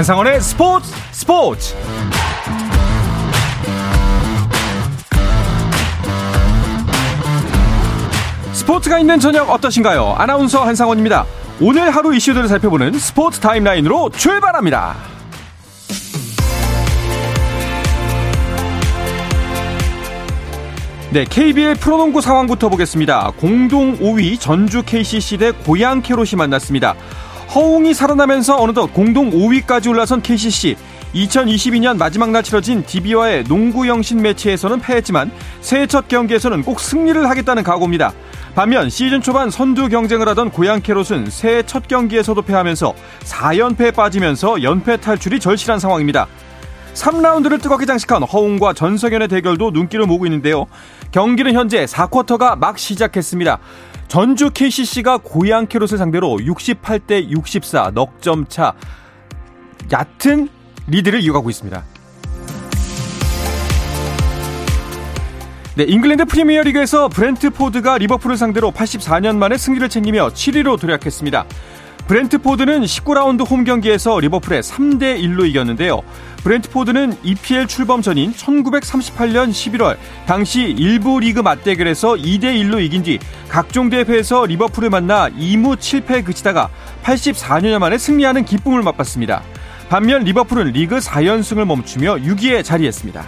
한상원의 스포츠 스포츠 스포츠가 있는 저녁 어떠신가요? 아나운서 한상원입니다. 오늘 하루 이슈들을 살펴보는 스포츠 타임라인으로 출발합니다. 네, KBL 프로농구 상황부터 보겠습니다. 공동 5위 전주 KCC 대 고양 캐롯이 만났습니다. 허웅이 살아나면서 어느덧 공동 5위까지 올라선 KCC. 2022년 마지막 날 치러진 DB와의 농구 영신 매치에서는 패했지만 새해 첫 경기에서는 꼭 승리를 하겠다는 각오입니다. 반면 시즌 초반 선두 경쟁을 하던 고양 캐롯은 새해 첫 경기에서도 패하면서 4연패에 빠지면서 연패 탈출이 절실한 상황입니다. 3라운드를 뜨겁게 장식한 허웅과 전성현의 대결도 눈길을 모으고 있는데요. 경기는 현재 4쿼터가 막 시작했습니다. 전주 KCC가 고양 캐롯을 상대로 68대 64 넉 점 차 얕은 리드를 이어가고 있습니다. 네, 잉글랜드 프리미어리그에서 브렌트포드가 리버풀을 상대로 84년 만에 승리를 챙기며 7위로 도약했습니다. 브렌트포드는 19라운드 홈 경기에서 리버풀에 3대 1로 이겼는데요. 브렌트포드는 EPL 출범 전인 1938년 11월 당시 일부 리그 맞대결에서 2대 1로 이긴 뒤 각종 대회에서 리버풀을 만나 2무 7패에 그치다가 84년 만에 승리하는 기쁨을 맛봤습니다. 반면 리버풀은 리그 4연승을 멈추며 6위에 자리했습니다.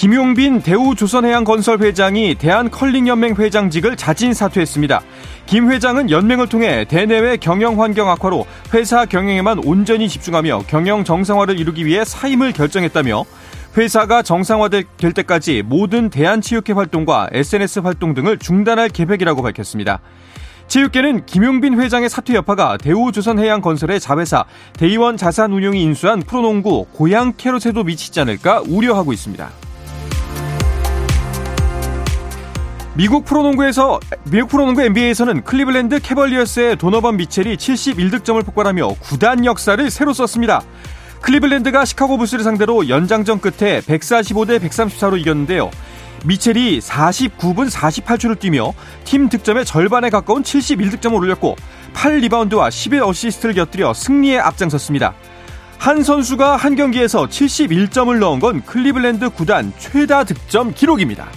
김용빈 대우조선해양건설 회장이 대한컬링연맹 회장직을 자진 사퇴했습니다. 김 회장은 연맹을 통해 대내외 경영 환경 악화로 회사 경영에만 온전히 집중하며 경영 정상화를 이루기 위해 사임을 결정했다며 회사가 정상화될 때까지 모든 대한체육회 활동과 SNS 활동 등을 중단할 계획이라고 밝혔습니다. 체육계는 김용빈 회장의 사퇴 여파가 대우조선해양건설의 자회사 데이원 자산운용이 인수한 프로농구 고양 캐롯에도 미치지 않을까 우려하고 있습니다. 미국 프로농구에서 미국 프로농구 NBA에서는 클리블랜드 캐벌리어스의 도너번 미첼이 71득점을 폭발하며 구단 역사를 새로 썼습니다. 클리블랜드가 시카고 불스를 상대로 연장전 끝에 145대 134로 이겼는데요. 미첼이 49분 48초를 뛰며 팀 득점의 절반에 가까운 71득점을 올렸고 8리바운드와 11어시스트를 곁들여 승리에 앞장섰습니다. 한 선수가 한 경기에서 71점을 넣은 건 클리블랜드 구단 최다 득점 기록입니다.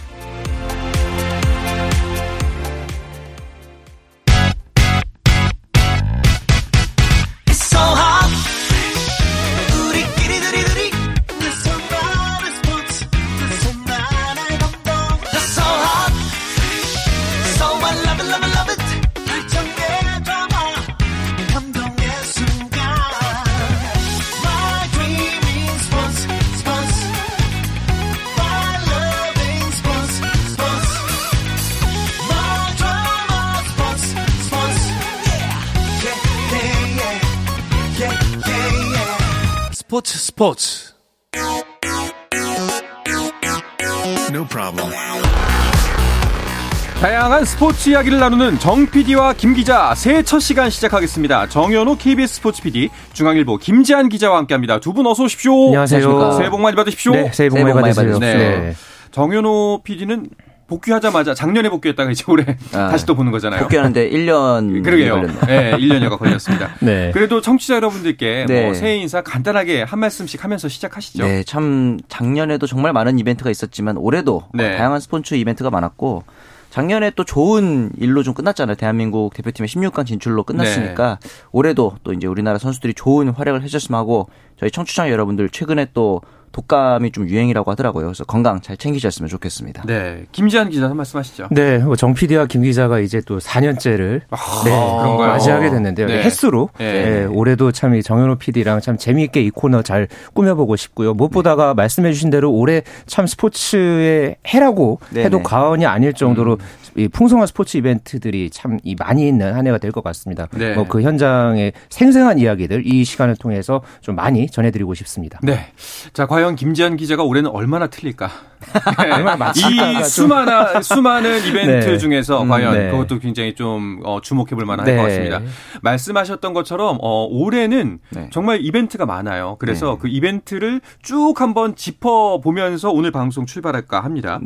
스포츠 스포츠 No problem. 다양한 스포츠 이야기를 나누는 정 PD와 김 기자 새해 첫 시간 시작하겠습니다. 정현우 KBS 스포츠 PD, 중앙일보 김지한 기자와 함께합니다. 두 분 어서 오십시오. 안녕하세요. 새해 복 많이 받으십시오. 네, 새해 복 많이 받으세요. 네. 네. 정현우 PD는 복귀하자마자 작년에 복귀했다가 이제 올해 아, 다시 또 보는 거잖아요. 복귀하는데 1년 그러게요. 네, 1년여가 걸렸습니다. 네. 그래도 청취자 여러분들께 네. 뭐 새해 인사 간단하게 한 말씀씩 하면서 시작하시죠. 네, 참 작년에도 정말 많은 이벤트가 있었지만 올해도 네. 다양한 스포츠 이벤트가 많았고 작년에 또 좋은 일로 좀 끝났잖아요. 대한민국 대표팀의 16강 진출로 끝났으니까 네. 올해도 또 이제 우리나라 선수들이 좋은 활약을 해줬으면 하고 저희 청취자 여러분들 최근에 또 독감이 좀 유행이라고 하더라고요. 그래서 건강 잘 챙기셨으면 좋겠습니다. 네. 김지한 기자 한 말씀 하시죠. 네. 뭐정 PD와 김 기자가 이제 또 4년째를 아, 네, 그런가요? 맞이하게 됐는데요. 네. 횟수로 네. 네. 올해도 참 이 정현호 PD랑 참 재미있게 이 코너 잘 꾸며보고 싶고요. 무엇보다가 네. 말씀해 주신 대로 올해 참 스포츠의 해라고 해도 과언이 아닐 정도로 음. 이 풍성한 스포츠 이벤트들이 참이 많이 있는 한 해가 될 것 같습니다. 네. 뭐그 현장의 생생한 이야기들 이 시간을 통해서 좀 많이 전해드리고 싶습니다. 네. 자, 과연 김지한 기자가 올해는 얼마나 틀릴까? 네. 이 수많은 수많은 이벤트 네. 중에서 음, 과연 네. 그것도 굉장히 좀 어, 주목해볼 만할 네. 것 같습니다. 말씀하셨던 것처럼 어, 올해는 네. 정말 이벤트가 많아요. 그래서 네. 그 이벤트를 쭉 한번 짚어 보면서 오늘 방송 출발할까 합니다.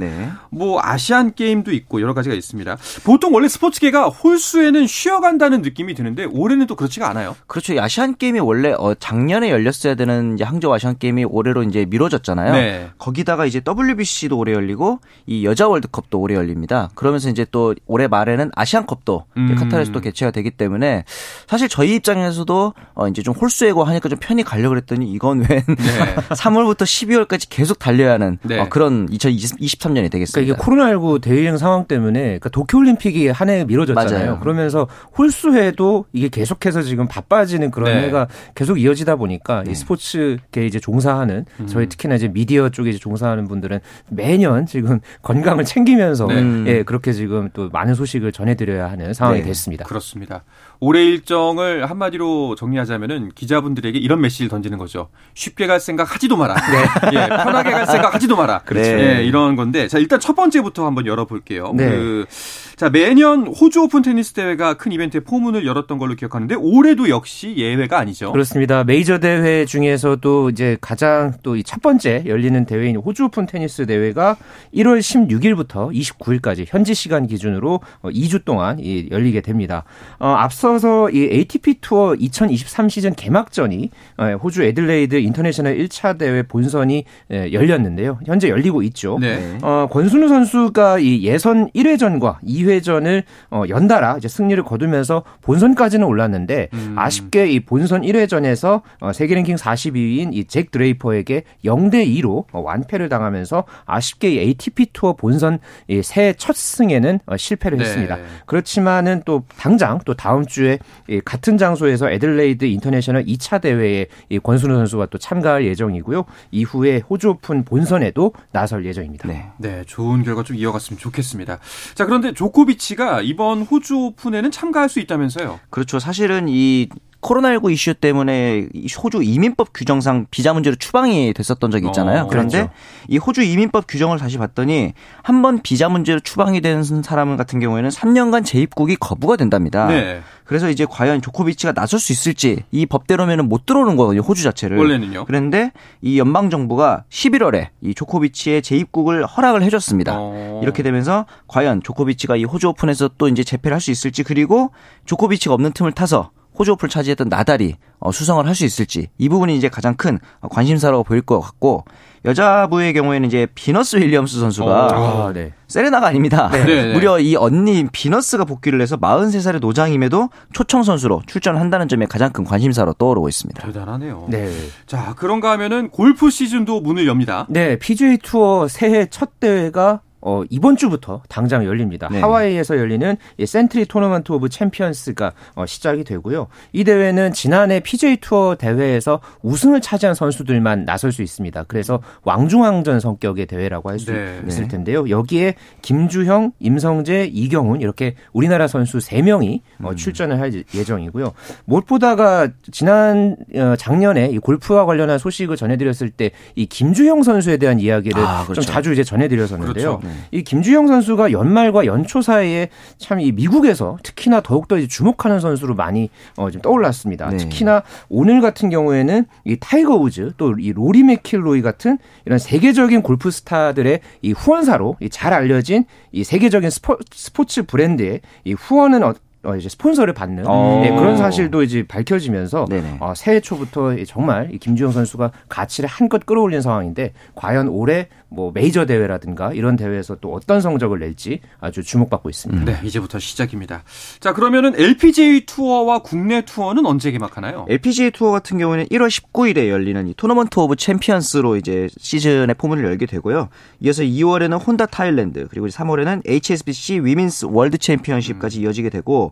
뭐 아시안 게임도 있고 여러 가지가 있습니다. 보통 원래 스포츠계가 홀수에는 쉬어간다는 느낌이 드는데 올해는 또 그렇지가 않아요. 그렇죠. 아시안 게임이 원래 어, 작년에 열렸어야 되는 이제 항저우 아시안 게임이 올해로 이제 미뤄졌잖아요. 거기다가 이제 WBC 도 올해 열리고 이 여자 월드컵도 올해 열립니다. 그러면서 이제 또 올해 말에는 아시안컵도 음. 카타르에서 또 개최가 되기 때문에 사실 저희 입장에서도 어 이제 좀 홀수이고 하니까 좀 편히 가려고 그랬더니 이건 왜 네. 3월부터 12월까지 계속 달려야 하는 네. 어 그런 2023년이 되겠습니다. 그러니까 이게 코로나19 대유행 상황 때문에 그러니까 도쿄 올림픽이 한 해 미뤄졌잖아요. 맞아요. 그러면서 홀수해도 이게 계속해서 지금 바빠지는 그런 네. 해가 계속 이어지다 보니까 이 네. 스포츠계 이제 종사하는 음. 저희 특히나 이제 미디어 쪽에 이제 종사하는 분들은 매년 지금 건강을 챙기면서 네. 예, 그렇게 지금 또 많은 소식을 전해드려야 하는 상황이 네. 됐습니다. 그렇습니다. 올해 일정을 한마디로 정리하자면은 기자분들에게 이런 메시지를 던지는 거죠. 쉽게 갈 생각 하지도 마라. 네. 예, 편하게 갈 생각 하지도 마라. 그렇죠. 예, 이런 건데 자 일단 첫 번째부터 한번 열어볼게요. 네. 그, 자 매년 호주 오픈 테니스 대회가 큰 이벤트의 포문을 열었던 걸로 기억하는데 올해도 역시 예외가 아니죠. 그렇습니다. 메이저 대회 중에서도 이제 가장 또 이 첫 번째 열리는 대회인 호주 오픈 테니스 대회가 1월 16일부터 29일까지 현지 시간 기준으로 2주 어, 동안 열리게 됩니다. 어, 앞서서 이 ATP 투어 2023 시즌 개막전이 어, 호주 애들레이드 인터내셔널 1차 대회 본선이 예, 열렸는데요. 현재 열리고 있죠. 네. 어, 권순우 선수가 이 예선 1회전과 2회전을 어, 연달아 이제 승리를 거두면서 본선까지는 올랐는데 음. 아쉽게 이 본선 1회전에서 어, 세계 랭킹 42위인 이 잭 드레이퍼에게 0대 2로 어, 완패를 당하면서 아쉽게 이 ATP 투어 본선 새해 첫 승에는 어, 실패를 네. 했습니다. 그렇지만은 또 당장 또 다음 주에 같은 장소에서 애들레이드 인터내셔널 2차 대회에 권순우 선수가 또 참가할 예정이고요. 이후에 호주 오픈 본선에도 나설 예정입니다. 네. 네, 좋은 결과 좀 이어갔으면 좋겠습니다. 자, 그런데 조코비치가 이번 호주 오픈에는 참가할 수 있다면서요? 그렇죠. 사실은 이 코로나19 이슈 때문에 호주 이민법 규정상 비자 문제로 추방이 됐었던 적이 있잖아요. 어, 그런데 그렇죠. 이 호주 이민법 규정을 다시 봤더니 한 번 비자 문제로 추방이 된 사람 같은 경우에는 3년간 재입국이 거부가 된답니다. 네. 그래서 이제 과연 조코비치가 나설 수 있을지 이 법대로면은 못 들어오는 거거든요. 호주 자체를. 원래는요. 그런데 이 연방 정부가 11월에 이 조코비치의 재입국을 허락을 해줬습니다. 어. 이렇게 되면서 과연 조코비치가 이 호주 오픈에서 또 이제 재패를 할 수 있을지 그리고 조코비치가 없는 틈을 타서 호주 오프를 차지했던 나달이 어, 수성을 할 수 있을지 이 부분이 이제 가장 큰 관심사라고 보일 것 같고 여자부의 경우에는 이제 비너스 윌리엄스 선수가 아, 네. 세레나가 아닙니다. 네. 네, 네. 무려 이 언니 비너스가 복귀를 해서 43살의 노장임에도 초청 선수로 출전한다는 점에 가장 큰 관심사로 떠오르고 있습니다. 대단하네요. 네. 자, 그런가 하면은 골프 시즌도 문을 엽니다. 네, PGA 투어 새해 첫 대회가 어, 이번 주부터 당장 열립니다. 네. 하와이에서 열리는 센트리 토너먼트 오브 챔피언스가 어, 시작이 되고요. 이 대회는 지난해 PGA 투어 대회에서 우승을 차지한 선수들만 나설 수 있습니다. 그래서 왕중왕전 성격의 대회라고 할 수 네. 있을 텐데요. 여기에 김주형, 임성재, 이경훈 이렇게 우리나라 선수 3명이 어, 음. 출전을 할 예정이고요. 무엇보다가 지난 어, 작년에 이 골프와 관련한 소식을 전해드렸을 때 이 김주형 선수에 대한 이야기를 아, 그렇죠. 좀 자주 이제 전해드렸었는데요. 그렇죠. 이 김주형 선수가 연말과 연초 사이에 참 이 미국에서 특히나 더욱더 주목하는 선수로 많이 어, 좀 떠올랐습니다. 네. 특히나 오늘 같은 경우에는 이 타이거 우즈 또 이 로리 맥킬로이 같은 이런 세계적인 골프 스타들의 이 후원사로 잘 알려진 이 세계적인 스포, 스포츠 브랜드의 이 후원은 어, 어, 이제 스폰서를 받는 어. 네, 그런 사실도 이제 밝혀지면서 어, 새해 초부터 정말 김주형 선수가 가치를 한껏 끌어올린 상황인데 과연 올해 뭐 메이저 대회라든가 이런 대회에서 또 어떤 성적을 낼지 아주 주목받고 있습니다. 네, 이제부터 시작입니다. 자, 그러면은 LPGA 투어와 국내 투어는 언제 개막하나요? LPGA 투어 같은 경우는 1월 19일에 열리는 이 토너먼트 오브 챔피언스로 이제 시즌의 포문을 열게 되고요. 이어서 2월에는 혼다 타일랜드 그리고 3월에는 HSBC 위민스 월드 챔피언십까지 음. 이어지게 되고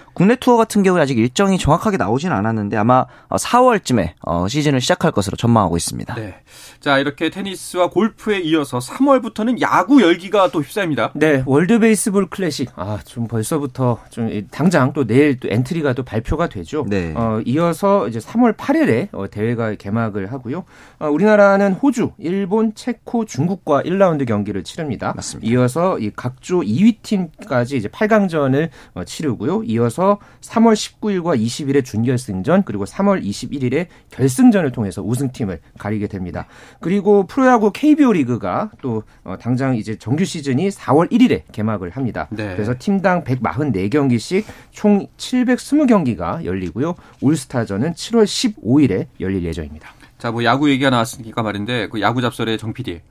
국내 투어 같은 경우에 아직 일정이 정확하게 나오진 않았는데 아마 4월쯤에 어, 시즌을 시작할 것으로 전망하고 있습니다. 네. 자, 이렇게 테니스와 골프에 이어서 3월부터는 야구 열기가 또 휩싸입니다. 네, 월드 베이스볼 클래식. 아, 좀 벌써부터 좀 당장 또 내일 또 엔트리가 또 발표가 되죠. 네. 어, 이어서 이제 3월 8일에 어, 대회가 개막을 하고요. 어, 우리나라는 호주, 일본, 체코, 중국과 1라운드 경기를 치릅니다. 맞습니다. 이어서 이 각조 2위 팀까지 이제 8강전을 어, 치르고요. 이어서 3월 19일과 20일에 준결승전 그리고 3월 21일에 결승전을 통해서 우승팀을 가리게 됩니다. 그리고 프로야구 KBO 리그가 또 어, 당장 이제 정규 시즌이 4월 1일에 개막을 합니다. 네. 그래서 팀당 144경기씩 총 720경기가 열리고요. 올스타전은 7월 15일에 열릴 예정입니다. 자, 뭐 야구 얘기가 나왔으니까 말인데 그 야구 잡설의 정 PD.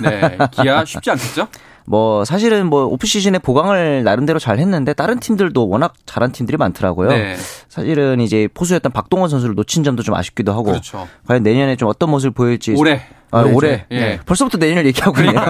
네, 기아 쉽지 않겠죠? 뭐 사실은 뭐 오프 시즌에 보강을 나름대로 잘 했는데 다른 팀들도 워낙 잘한 팀들이 많더라고요. 네. 사실은 이제 포수였던 박동원 선수를 놓친 점도 좀 아쉽기도 하고. 그렇죠. 과연 내년에 좀 어떤 모습을 보일지. 올해. 아, 올해. 예. 네. 벌써부터 내년을 얘기하고 있네요.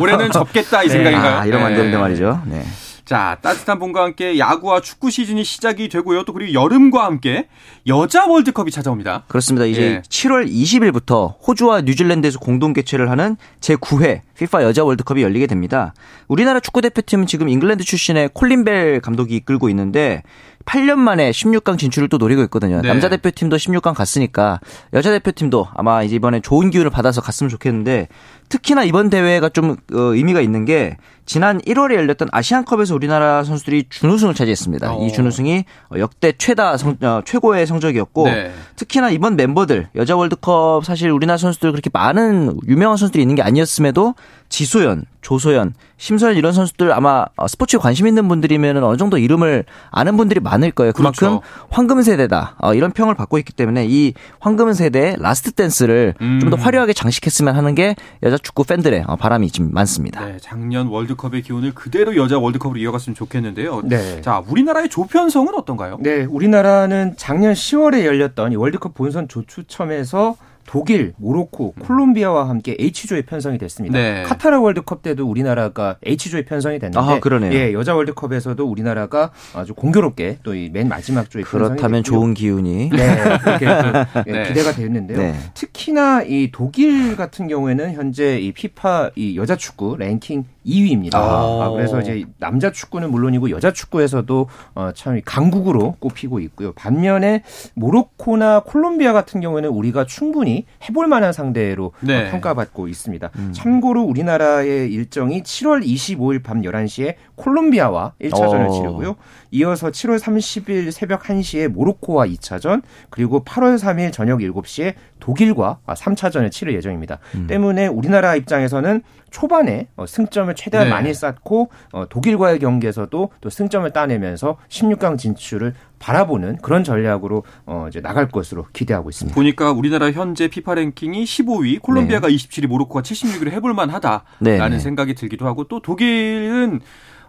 올해는 접겠다 이 네. 생각인가요? 아, 이러면 안 되는데 네. 말이죠. 네. 자, 따뜻한 봄과 함께 야구와 축구 시즌이 시작이 되고요. 또 그리고 여름과 함께 여자 월드컵이 찾아옵니다. 그렇습니다. 이제 예. 7월 20일부터 호주와 뉴질랜드에서 공동 개최를 하는 제9회 FIFA 여자 월드컵이 열리게 됩니다. 우리나라 축구 대표팀은 지금 잉글랜드 출신의 콜린 벨 감독이 이끌고 있는데 8년 만에 16강 진출을 또 노리고 있거든요. 네. 남자 대표팀도 16강 갔으니까 여자 대표팀도 아마 이제 이번에 좋은 기운을 받아서 갔으면 좋겠는데 특히나 이번 대회가 좀 어, 의미가 있는 게 지난 1월에 열렸던 아시안컵에서 우리나라 선수들이 준우승을 차지했습니다. 어. 이 준우승이 역대 최다 성, 어, 최고의 성적이었고 네. 특히나 이번 멤버들 여자 월드컵 사실 우리나라 선수들 그렇게 많은 유명한 선수들이 있는 게 아니었음에도 지소연, 조소연, 심서연 이런 선수들 아마 스포츠에 관심 있는 분들이면 어느 정도 이름을 아는 분들이 많을 거예요. 그만큼 그렇죠. 황금 세대다 어, 이런 평을 받고 있기 때문에 이 황금 세대 last dance를 음. 좀더 화려하게 장식했으면 하는 게 여자 축구 팬들의 어, 바람이 좀 많습니다. 네, 작년 월드컵의 기운을 그대로 여자 월드컵으로 이어갔으면 좋겠는데요. 네. 자, 우리나라의 조편성은 어떤가요? 네, 우리나라는 작년 10월에 열렸던 월드컵 본선 조추첨에서 독일, 모로코, 콜롬비아와 함께 H조에 편성이 됐습니다. 네. 카타르 월드컵 때도 우리나라가 H조에 편성이 됐는데 아, 그러네요. 예, 여자 월드컵에서도 우리나라가 아주 공교롭게 또 이 맨 마지막 조에 그렇다면 좋은 기운이 네, 그렇게 예, 네. 기대가 되는데요. 네. 특히나 이 독일 같은 경우에는 현재 이 피파 이 여자 축구 랭킹 2위입니다. 아. 아, 그래서 이제 남자 축구는 물론이고 여자 축구에서도 어, 참 강국으로 꼽히고 있고요. 반면에 모로코나 콜롬비아 같은 경우에는 우리가 충분히 해볼 만한 상대로 어, 네. 어, 평가받고 있습니다. 음. 참고로 우리나라의 일정이 7월 25일 밤 11시에 콜롬비아와 1차전을 오. 치르고요. 이어서 7월 30일 새벽 1시에 모로코와 2차전, 그리고 8월 3일 저녁 7시에 독일과 3차전을 치를 예정입니다. 음. 때문에 우리나라 입장에서는 초반에 어, 승점을 최대한 네. 많이 쌓고 어, 독일과의 경기에서도 또 승점을 따내면서 16강 진출을 바라보는 그런 전략으로 어 이제 나갈 것으로 기대하고 있습니다. 보니까 우리나라 현재 피파 랭킹이 15위, 콜롬비아가 네. 27위, 모로코가 76위를 해볼 만하다라는 네. 생각이 들기도 하고 또 독일은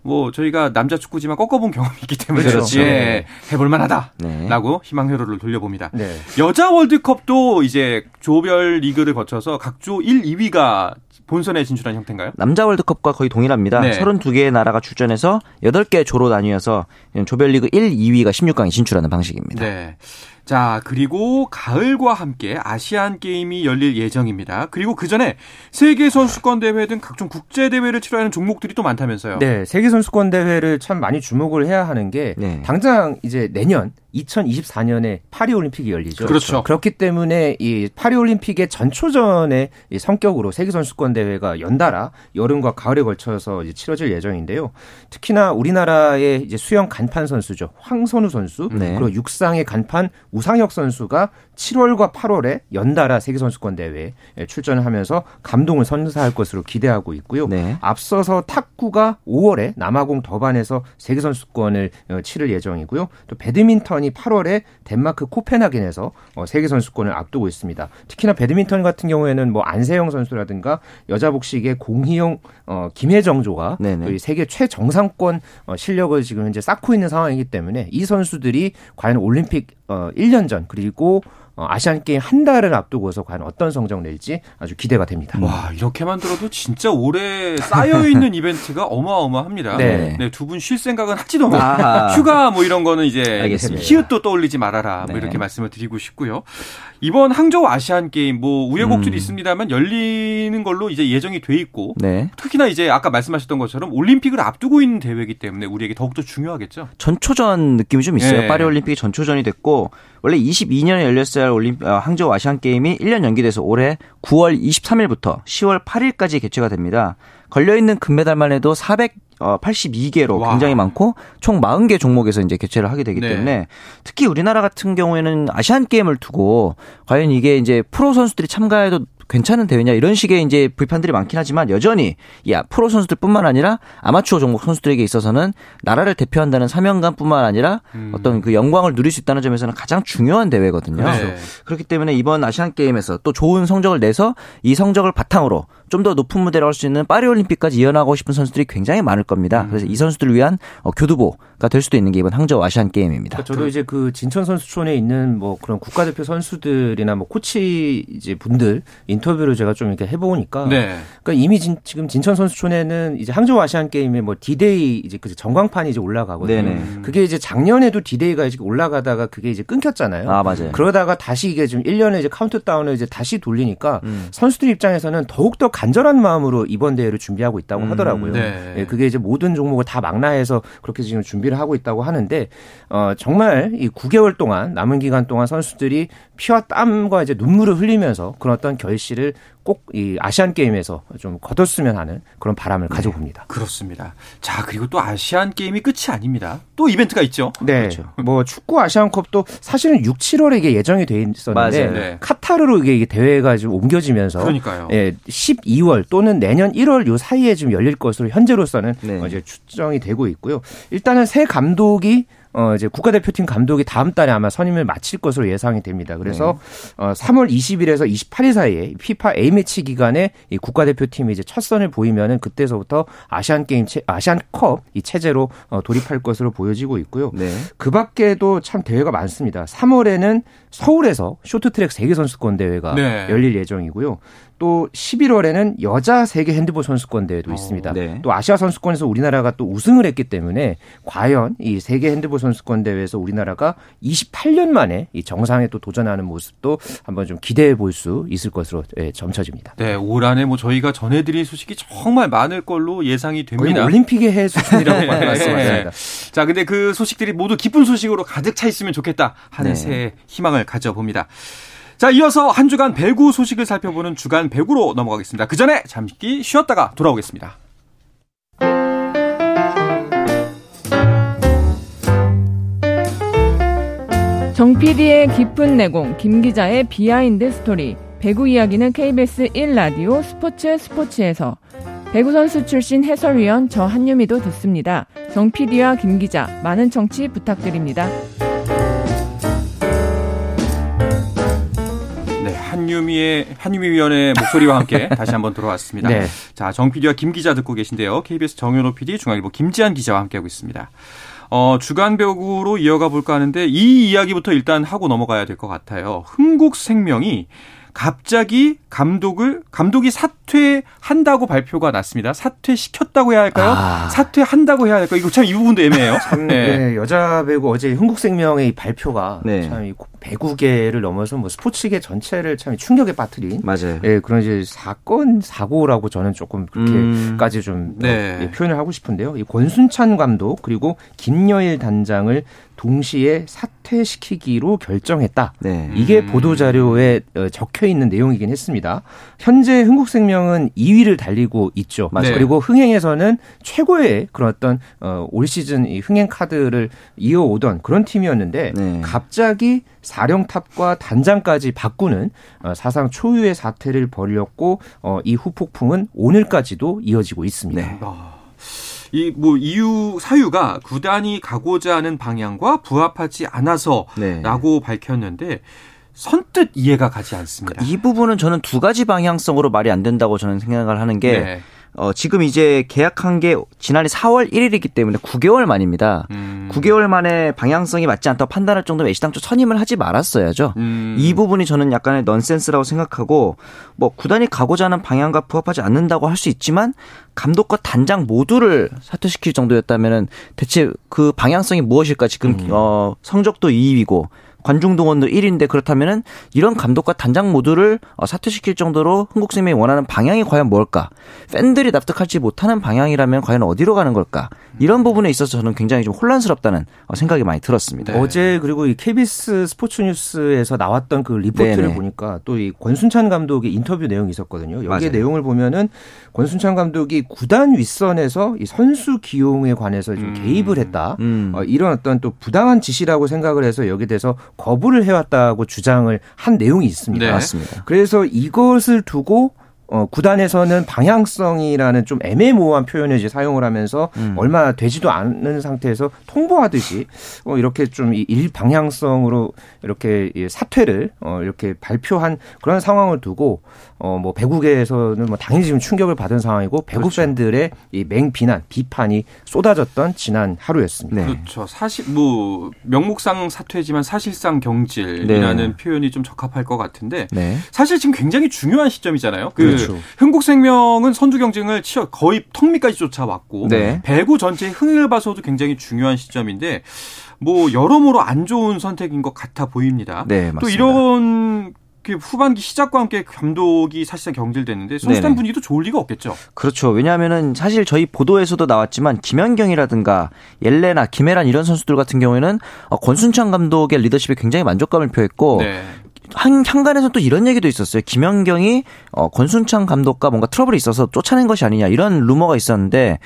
뭐 저희가 남자 축구지만 꺾어본 경험이 있기 때문에 그렇죠. 예, 해볼 만하다라고 네. 희망 회로를 돌려봅니다. 네. 여자 월드컵도 이제 조별 리그를 거쳐서 각조 1, 2위가 본선에 진출한 형태인가요? 남자 월드컵과 거의 동일합니다. 네. 32개의 나라가 출전해서 8개 조로 나뉘어서 조별리그 1, 2위가 16강에 진출하는 방식입니다. 네. 자, 그리고 가을과 함께 아시안 게임이 열릴 예정입니다. 그리고 그 전에 세계 선수권 대회 등 각종 국제 대회를 치러하는 종목들이 또 많다면서요. 네, 세계 선수권 대회를 참 많이 주목을 해야 하는 게 네. 당장 이제 내년 2024년에 파리 올림픽이 열리죠. 그렇죠. 그렇기 때문에 이 파리 올림픽의 전초전의 성격으로 세계 선수권 대회가 연달아 여름과 가을에 걸쳐서 이제 치러질 예정인데요. 특히나 우리나라의 이제 수영 간판 선수죠. 황선우 선수 네. 그리고 육상의 간판 우상혁 선수가 7월과 8월에 연달아 세계 선수권 대회에 출전을 하면서 감동을 선사할 것으로 기대하고 있고요. 네. 앞서서 탁구가 5월에 남아공 더반에서 세계 선수권을 어, 치를 예정이고요. 또 배드민턴이 배드민턴이 8월에 덴마크 코펜하겐에서 어, 세계 선수권을 앞두고 있습니다. 특히나 배드민턴 같은 경우에는 뭐 안세영 선수라든가 여자 복식의 공희영, 어, 김혜정조가 세계 최정상권 어, 실력을 지금 현재 쌓고 있는 상황이기 때문에 이 선수들이 과연 올림픽 어, 1년 전 그리고 어, 아시안 게임 한 달을 앞두고서 과연 어떤 성적 낼지 아주 기대가 됩니다. 와 이렇게만 들어도 진짜 오래 쌓여 있는 이벤트가 어마어마합니다. 네. 네 두 분 쉴 생각은 하지도 마. 아. 휴가 뭐 이런 거는 이제 알겠습니다. 히읗도 떠올리지 말아라. 뭐 네. 이렇게 말씀을 드리고 싶고요. 이번 항저우 아시안 게임 뭐 우여곡절이 음. 있습니다만 열리는 걸로 이제 예정이 돼 있고 네. 특히나 이제 아까 말씀하셨던 것처럼 올림픽을 앞두고 있는 대회이기 때문에 우리에게 더욱더 중요하겠죠. 전초전 느낌이 좀 있어요. 네. 파리 올림픽이 전초전이 됐고 원래 22년에 열렸어야 할 올림 어, 항저우 아시안 게임이 1년 연기돼서 올해 9월 23일부터 10월 8일까지 개최가 됩니다. 걸려 있는 금메달만 해도 400 82개로 와. 굉장히 많고 총 40개 종목에서 이제 개최를 하게 되기 네. 때문에 특히 우리나라 같은 경우에는 아시안 게임을 두고 과연 이게 이제 프로 선수들이 참가해도 괜찮은 대회냐 이런 식의 이제 불판들이 많긴 하지만 여전히 이 프로 선수들뿐만 아니라 아마추어 종목 선수들에게 있어서는 나라를 대표한다는 사명감뿐만 아니라 음. 어떤 그 영광을 누릴 수 있다는 점에서는 가장 중요한 대회거든요. 네. 그렇기 때문에 이번 아시안 게임에서 또 좋은 성적을 내서 이 성적을 바탕으로 좀 더 높은 무대로 할수 있는 파리 올림픽까지 이어나가고 싶은 선수들이 굉장히 많을 겁니다. 음. 그래서 이 선수들을 위한 어, 교두보가 될 수도 있는 게 이번 항저우 아시안 게임입니다. 그러니까 저도 이제 그 진천 선수촌에 있는 뭐 그런 국가대표 선수들이나 뭐 코치 이제 분들 인터뷰를 제가 좀 이렇게 해보니까 네. 그러니까 이미 진, 지금 진천 선수촌에는 이제 항저우 아시안 게임에 뭐 디데이 이제 그 전광판이 이제 올라가거든요. 네네. 그게 이제 작년에도 디데이가 이제 올라가다가 그게 이제 끊겼잖아요. 아 맞아요. 그러다가 다시 이게 좀 1년에 이제 카운트다운을 이제 다시 돌리니까 음. 선수들 입장에서는 더욱 더 간절한 마음으로 이번 대회를 준비하고 있다고 음. 하더라고요. 네. 예, 그게 이제 모든 종목을 다 망라해서 그렇게 지금 준비를 하고 있다고 하는데 어 정말 이 9개월 동안 남은 기간 동안 선수들이 피와 땀과 이제 눈물을 흘리면서 그런 어떤 결실을 꼭 이 아시안 게임에서 좀 거뒀으면 하는 그런 바람을 네, 가지고 봅니다. 그렇습니다. 자 그리고 또 아시안 게임이 끝이 아닙니다. 또 이벤트가 있죠. 네. 그렇죠. 뭐 축구 아시안컵도 사실은 6, 7월에 이게 예정이 돼 있었는데 네. 카타르로 이게 대회가 좀 옮겨지면서 그러니까요. 예, 12월 또는 내년 1월 요 사이에 좀 열릴 것으로 현재로서는 네. 이제 추정이 되고 있고요. 일단은 새 감독이 어 이제 국가대표팀 감독이 다음 달에 아마 선임을 마칠 것으로 예상이 됩니다. 그래서 네. 어 3월 20일에서 28일 사이에 피파 A 매치 기간에 이 국가대표팀이 이제 첫 선을 보이면은 그때서부터 아시안 게임 체, 아시안컵 이 체제로 어 돌입할 것으로 보여지고 있고요. 네. 그 밖에도 참 대회가 많습니다. 3월에는 서울에서 쇼트트랙 세계 선수권 대회가 네. 열릴 예정이고요. 또 11월에는 여자 세계 핸드볼 선수권 대회도 어, 있습니다. 네. 또 아시아 선수권에서 우리나라가 또 우승을 했기 때문에 과연 이 세계 핸드볼 선수권 대회에서 우리나라가 28년 만에 이 정상에 또 도전하는 모습도 한번 좀 기대해 볼 수 있을 것으로 예, 점쳐집니다. 네, 올 한해 뭐 저희가 전해드릴 소식이 정말 많을 걸로 예상이 됩니다. 올림픽의 해 수준이라고 네. 말씀하습니다 자, 근데 그 소식들이 모두 기쁜 소식으로 가득 차 있으면 좋겠다 하는 네. 새 희망을 가져봅니다. 자, 이어서 한 주간 배구 소식을 살펴보는 주간 배구로 넘어가겠습니다. 그 전에 잠시 쉬었다가 돌아오겠습니다. 정 PD의 깊은 내공, 김 기자의 behind story. 배구 이야기는 KBS 1라디오 스포츠 스포츠에서 배구 선수 출신 해설위원 저 한유미도 듣습니다. 정 PD와 김 기자 많은 청취 부탁드립니다. 한유미의 한유미 위원의 목소리와 함께 다시 한번 돌아왔습니다. 네. 자, 정 PD와 김 기자 듣고 계신데요. KBS 정현호 PD, 중앙일보 김지한 기자와 함께하고 있습니다. 어, 주간 배구로 이어가 볼까 하는데 이 이야기부터 일단 하고 넘어가야 될 것 같아요. 흥국생명이 갑자기 감독을 감독이 사퇴한다고 발표가 났습니다. 사퇴시켰다고 해야 할까요? 아. 사퇴한다고 해야 할까요? 이거 참 이 부분도 애매해요. 참, 네. 네. 여자 배구 어제 흥국생명의 발표가 네. 참 배구계를 넘어서 뭐 스포츠계 전체를 참 충격에 빠뜨린 맞아요. 예, 그런 이제 사건 사고라고 저는 조금 그렇게까지 음. 좀 네. 예, 표현을 하고 싶은데요. 이 권순찬 감독 그리고 김여일 단장을 동시에 사퇴시키기로 결정했다. 네. 이게 음. 보도 자료에 어, 적혀 있는 내용이긴 했습니다. 현재 흥국생명은 2위를 달리고 있죠. 네. 그리고 흥행에서는 최고의 그런 어떤 어, 올 시즌 이 흥행 카드를 이어오던 그런 팀이었는데 네. 갑자기 사령탑과 단장까지 바꾸는 어, 사상 초유의 사태를 벌였고 어, 이 후폭풍은 오늘까지도 이어지고 있습니다. 네. 아. 이뭐 이유 사유가 구단이 가고자 하는 방향과 부합하지 않아서라고 네. 밝혔는데 선뜻 이해가 가지 않습니다. 이 부분은 저는 두 가지 방향성으로 말이 안 된다고 저는 생각을 하는 게 네. 어, 지금 이제 계약한 게 지난해 4월 1일이기 때문에 9개월 만입니다. 음. 9개월 만에 방향성이 맞지 않다고 판단할 정도면 애시당초 선임을 하지 말았어야죠. 음. 이 부분이 저는 약간의 넌센스라고 생각하고 뭐 구단이 가고자 하는 방향과 부합하지 않는다고 할 수 있지만 감독과 단장 모두를 사퇴시킬 정도였다면은 대체 그 방향성이 무엇일까 지금 음. 어 성적도 2위고 관중 동원도 1위인데 그렇다면은 이런 감독과 단장 모두를 어, 사퇴시킬 정도로 흥국생명이 원하는 방향이 과연 뭘까? 팬들이 납득하지 못하는 방향이라면 과연 어디로 가는 걸까? 이런 부분에 있어서 저는 굉장히 좀 혼란스럽다는 어, 생각이 많이 들었습니다. 네. 어제 그리고 이 KBS 스포츠 뉴스에서 나왔던 그 리포트를 네네. 보니까 또 이 권순찬 감독의 인터뷰 내용이 있었거든요. 여기에 맞아요. 내용을 보면은 권순찬 감독이 구단 윗선에서 이 선수 기용에 관해서 좀 음. 개입을 했다. 음. 어, 이런 어떤 또 부당한 지시라고 생각을 해서 여기에 대해서 거부를 해왔다고 주장을 한 내용이 있습니다. 네. 맞습니다. 그래서 이것을 두고 어, 구단에서는 방향성이라는 좀 애매모호한 표현을 이제 사용을 하면서 음. 얼마 되지도 않는 상태에서 통보하듯이 어, 이렇게 좀 일 방향성으로 이렇게 사퇴를 어, 이렇게 발표한 그런 상황을 두고 어, 뭐 배구계에서는 뭐 당연히 지금 충격을 받은 상황이고 배구 그렇죠. 팬들의 이 맹비난, 비판이 쏟아졌던 지난 하루였습니다. 네. 그렇죠. 사실 뭐 명목상 사퇴지만 사실상 경질이라는 네. 표현이 좀 적합할 것 같은데 네. 사실 지금 굉장히 중요한 시점이잖아요. 그 그렇죠. 흥국생명은 선두 경쟁을 치어 거의 턱 밑까지 쫓아왔고 네. 배구 전체의 흥을 봐서도 굉장히 중요한 시점인데 뭐 여러모로 안 좋은 선택인 것 같아 보입니다. 네, 또 이런 후반기 시작과 함께 감독이 사실상 경질됐는데 선수단 분위기도 좋을 리가 없겠죠. 그렇죠. 왜냐하면은 사실 저희 보도에서도 나왔지만 김연경이라든가 옐레나, 김혜란 이런 선수들 같은 경우에는 어, 권순찬 감독의 리더십에 굉장히 만족감을 표했고 네. 한 향간에서 또 이런 얘기도 있었어요. 김연경이 어, 권순창 감독과 뭔가 트러블이 있어서 쫓아낸 것이 아니냐 이런 루머가 있었는데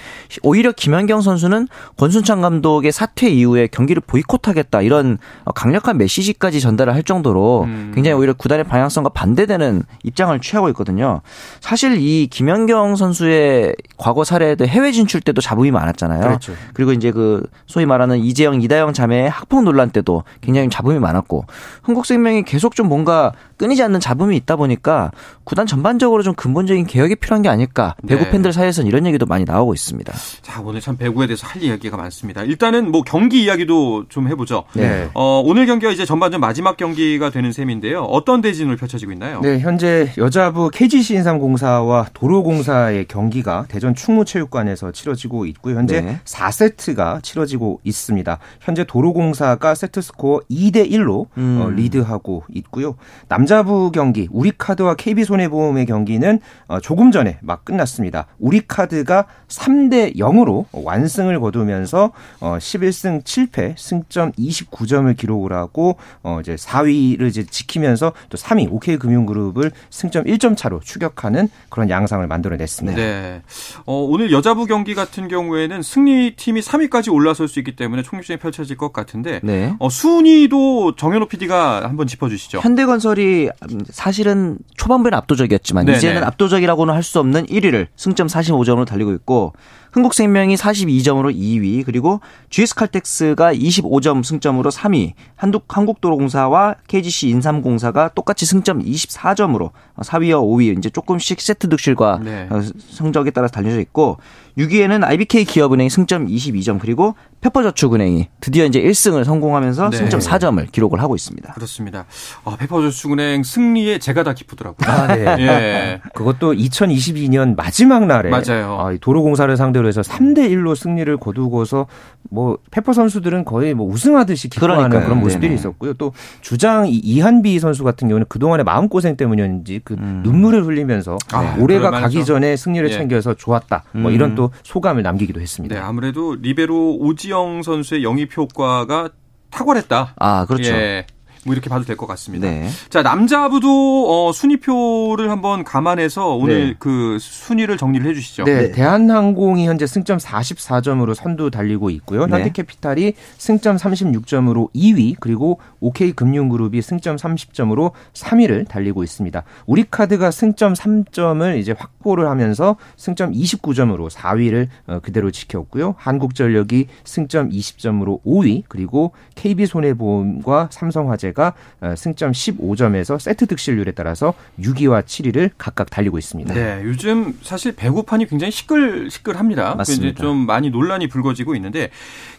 오히려 김연경 선수는 권순창 감독의 사퇴 이후에 경기를 보이콧하겠다 이런 어, 강력한 메시지까지 전달을 할 정도로 음. 굉장히 오히려 구단의 방향성과 반대되는 입장을 취하고 있거든요. 사실 이 김연경 선수의 과거 사례도 해외 진출 때도 잡음이 많았잖아요. 그렇죠. 그리고 이제 그 소위 말하는 이재영, 이다영 자매의 학폭 논란 때도 굉장히 잡음이 많았고 흥국생명이 계속 좀 뭔가 끊이지 않는 잡음이 있다 보니까 구단 전반적으로 좀 근본적인 개혁이 필요한 게 아닐까. 배구 네. 팬들 사이에서는 이런 얘기도 많이 나오고 있습니다. 자, 오늘 참 배구에 대해서 할 이야기가 많습니다. 일단은 뭐 경기 이야기도 좀 해보죠. 네. 어, 오늘 경기가 이제 전반전 마지막 경기가 되는 셈인데요. 어떤 대진을 펼쳐지고 있나요? 네, 현재 여자부 KGC 인삼공사와 도로공사의 경기가 대전 충무체육관에서 치러지고 있고요. 현재 네. 4세트가 치러지고 있습니다. 현재 도로공사가 세트 스코어 2대 1로 음. 어, 리드하고 있고요. 남자 부 경기 우리카드와 KB손해보험의 경기는 어, 조금 전에 막 끝났습니다. 우리카드가 3대 0으로 완승을 거두면서 11승 어, 7패 승점 29점을 기록을 하고 어, 이제 4위를 이제 지키면서 또 3위 OK금융그룹을 승점 1점 차로 추격하는 그런 양상을 만들어냈습니다. 네. 어, 오늘 여자부 경기 같은 경우에는 승리팀이 3위까지 올라설 수 있기 때문에 총력전이 펼쳐질 것 같은데 네. 어, 순위도 정현호 PD가 한번 짚어주시죠. 현대건설이 사실은 초반부에는 압도적이었지만 네네. 이제는 압도적이라고는 할 수 없는 1위를 승점 45점으로 달리고 있고 흥국생명이 42점으로 2위, 그리고 GS칼텍스가 25점 승점으로 3위, 한국, 한국도로공사와 KGC 인삼공사가 똑같이 승점 24점으로 4위와 5위, 이제 조금씩 세트 득실과 네. 어, 성적에 따라서 달려져 있고, 6위에는 IBK 기업은행이 승점 22점, 그리고 페퍼저축은행이 드디어 이제 1승을 성공하면서 네. 승점 4점을 기록을 하고 있습니다. 그렇습니다. 아, 페퍼저축은행 승리에 제가 다 기쁘더라고요. 아, 네. 예. 그것도 2022년 마지막 날에 맞아요. 아, 도로공사를 상대로 해서 3대 1로 승리를 거두고서 뭐 페퍼 선수들은 거의 뭐 우승하듯이 기뻐하는 그러니까요. 그런 모습들이 네네. 있었고요. 또 주장 이한비 선수 같은 경우는 그동안의 마음고생 때문이었는지 그 음. 눈물을 흘리면서 아, 올해가 가기 전에 승리를 예. 챙겨서 좋았다. 뭐 이런 음. 또 소감을 남기기도 했습니다. 네, 아무래도 리베로 오지 이지영 선수의 영입 효과가 탁월했다. 아, 그렇죠. 예. 뭐 이렇게 봐도 될 것 같습니다. 네. 자 남자부도 어, 순위표를 한번 감안해서 오늘 네. 그 순위를 정리를 해주시죠. 네. 네. 대한항공이 현재 승점 44점으로 선두 달리고 있고요. 네. 현대캐피탈이 승점 36점으로 2위 그리고 OK금융그룹이 승점 30점으로 3위를 달리고 있습니다. 우리카드가 승점 3점을 이제 확보를 하면서 승점 29점으로 4위를 어, 그대로 지켰고요. 한국전력이 승점 20점으로 5위 그리고 KB손해보험과 삼성화재 현재가 어, 승점 15점에서 세트 득실률에 따라서 6위와 7위를 각각 달리고 있습니다. 네, 요즘 사실 배구판이 굉장히 시끌시끌합니다. 맞습니다. 좀 많이 논란이 불거지고 있는데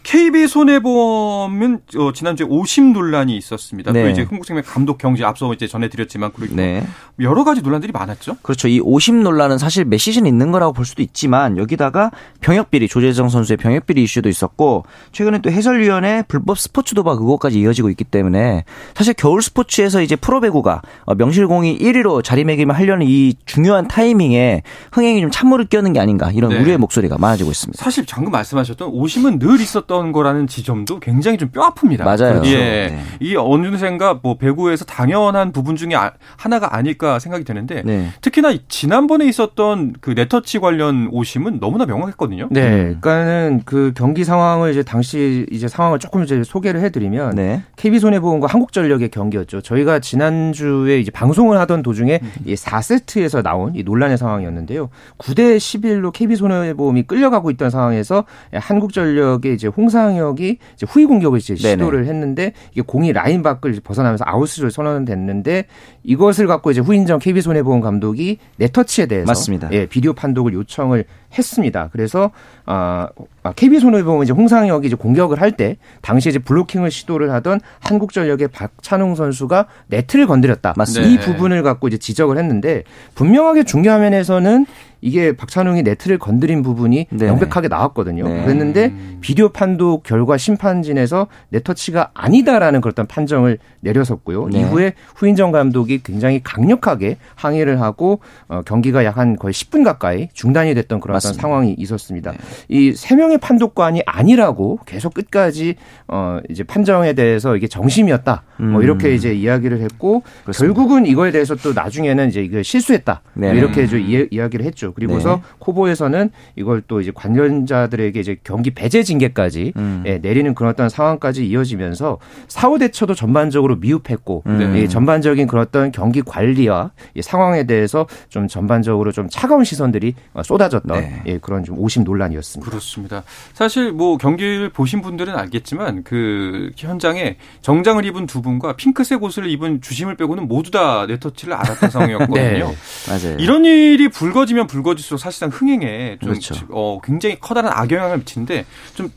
KB 손해보험은 어, 지난주에 50 논란이 있었습니다. 네. 또 이제 흥국생명 감독 경제 앞서 이제 전해드렸지만 그리고 네. 여러 가지 논란들이 많았죠. 그렇죠. 이50 논란은 사실 몇 시즌 있는 거라고 볼 수도 있지만 여기다가 병역 비리 조재정 선수의 병역 비리 이슈도 있었고 최근에 또 해설위원회 불법 스포츠 도박 의혹까지 이어지고 있기 때문에 사실 겨울 스포츠에서 이제 프로배구가 어, 명실공히 1위로 자리매김을 하려는 이 중요한 타이밍에 흥행이 좀 찬물을 끼얹는 게 아닌가 이런 네. 우려의 목소리가 많아지고 있습니다. 사실 방금 말씀하셨던 50은 늘 있었던 거라는 지점도 굉장히 좀 뼈 아픕니다. 맞아요. 그렇죠. 예. 네. 이 어느샌가 뭐 배구에서 당연한 부분 중에 아, 하나가 아닐까 생각이 되는데 네. 특히나 지난번에 있었던 그 네터치 관련 오심은 너무나 명확했거든요. 네. 그러니까는 그 경기 상황을 이제 당시 이제 상황을 조금 이제 소개를 해드리면 네. KB 손해보험과 한국 전력의 경기였죠. 저희가 지난주에 이제 방송을 하던 도중에 음. 이 4세트에서 나온 이 논란의 상황이었는데요. 9대 11로 KB 손해보험이 끌려가고 있던 상황에서 한국전력의 이제 홍상혁이 이제 후위 공격을 이제 시도를 했는데 이게 공이 라인 밖을 벗어나면서 아웃을 선언됐는데 이것을 갖고 이제 후인정 KB 손해보험 감독이 네터치에 대해서 맞습니다. 예, 비디오 판독을 요청을 했습니다. 그래서 아 KB 손해보험 이제 홍상혁이 이제 공격을 할 때 당시에 이제 블로킹을 시도를 하던 한국전력의 박찬웅 선수가 네트를 건드렸다. 맞습니다. 이 부분을 갖고 이제 지적을 했는데 분명하게 중계 화면에서는 이게 박찬웅이 네트를 건드린 부분이 네. 명백하게 나왔거든요. 네. 그랬는데 음. 비디오 판독 결과 심판진에서 네터치가 아니다라는 그런 판정을 내려섰고요. 네. 이후에 후인정 감독이 굉장히 강력하게 항의를 하고 어, 경기가 약 한 거의 10분 가까이 중단이 됐던 그런 어떤 상황이 있었습니다. 네. 이세 명의 판독관이 아니라고 계속 끝까지 어 이제 판정에 대해서 이게 정심이었다. 뭐 음. 뭐 이렇게 이제 이야기를 했고 그렇습니다. 결국은 이거에 대해서 또 나중에는 이제 이거 실수했다. 뭐 네. 이렇게 좀 이야기를 했죠. 그리고서 네. 코보에서는 이걸 또 이제 관련자들에게 이제 경기 배제 징계까지 음. 예, 내리는 그런 어떤 상황까지 이어지면서 사후 대처도 전반적으로 미흡했고 음. 예, 전반적인 그런 어떤 경기 관리와 이 상황에 대해서 좀 전반적으로 좀 차가운 시선들이 쏟아졌던 네. 예, 그런 좀 오심 논란이었습니다. 그렇습니다. 사실 뭐 경기를 보신 분들은 알겠지만 그 현장에 정장을 입은 두 분과 핑크색 옷을 입은 주심을 빼고는 모두 다 네터치를 알았던 상황이었거든요. 네. 맞아요. 이런 일이 불거지면 불 불거질수록 사실상 흥행에 좀 그렇죠. 어, 굉장히 커다란 악영향을 미치는데 좀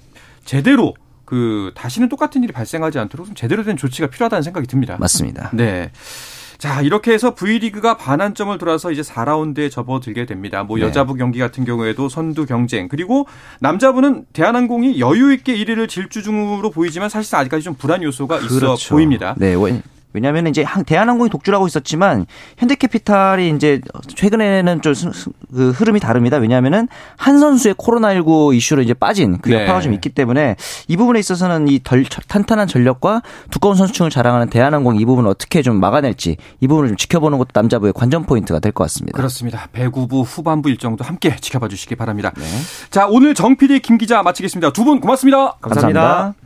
제대로 그 다시는 똑같은 일이 발생하지 않도록 좀 제대로 된 조치가 필요하다는 생각이 듭니다. 맞습니다. 네. 자, 이렇게 해서 V리그가 반환점을 돌아서 이제 4라운드에 접어들게 됩니다. 뭐 네. 여자부 경기 같은 경우에도 선두 경쟁, 그리고 남자부는 대한항공이 여유 있게 1위를 질주 중으로 보이지만 사실상 아직까지 좀 불안 요소가 있어 그렇죠. 보입니다. 네, 왜냐하면 이제 대한항공이 독주하고 있었지만 현대캐피탈이 이제 최근에는 좀 그 흐름이 다릅니다. 왜냐하면은 한 선수의 코로나19 이슈로 이제 빠진 그 여파가 네. 좀 있기 때문에 이 부분에 있어서는 이 덜 탄탄한 전력과 두꺼운 선수층을 자랑하는 대한항공 이 부분을 어떻게 좀 막아낼지 이 부분을 좀 지켜보는 것도 남자부의 관전 포인트가 될 것 같습니다. 그렇습니다. 배구부 후반부 일정도 함께 지켜봐 주시기 바랍니다. 네. 자 오늘 정 PD 김 기자 마치겠습니다. 두 분 고맙습니다. 감사합니다. 감사합니다.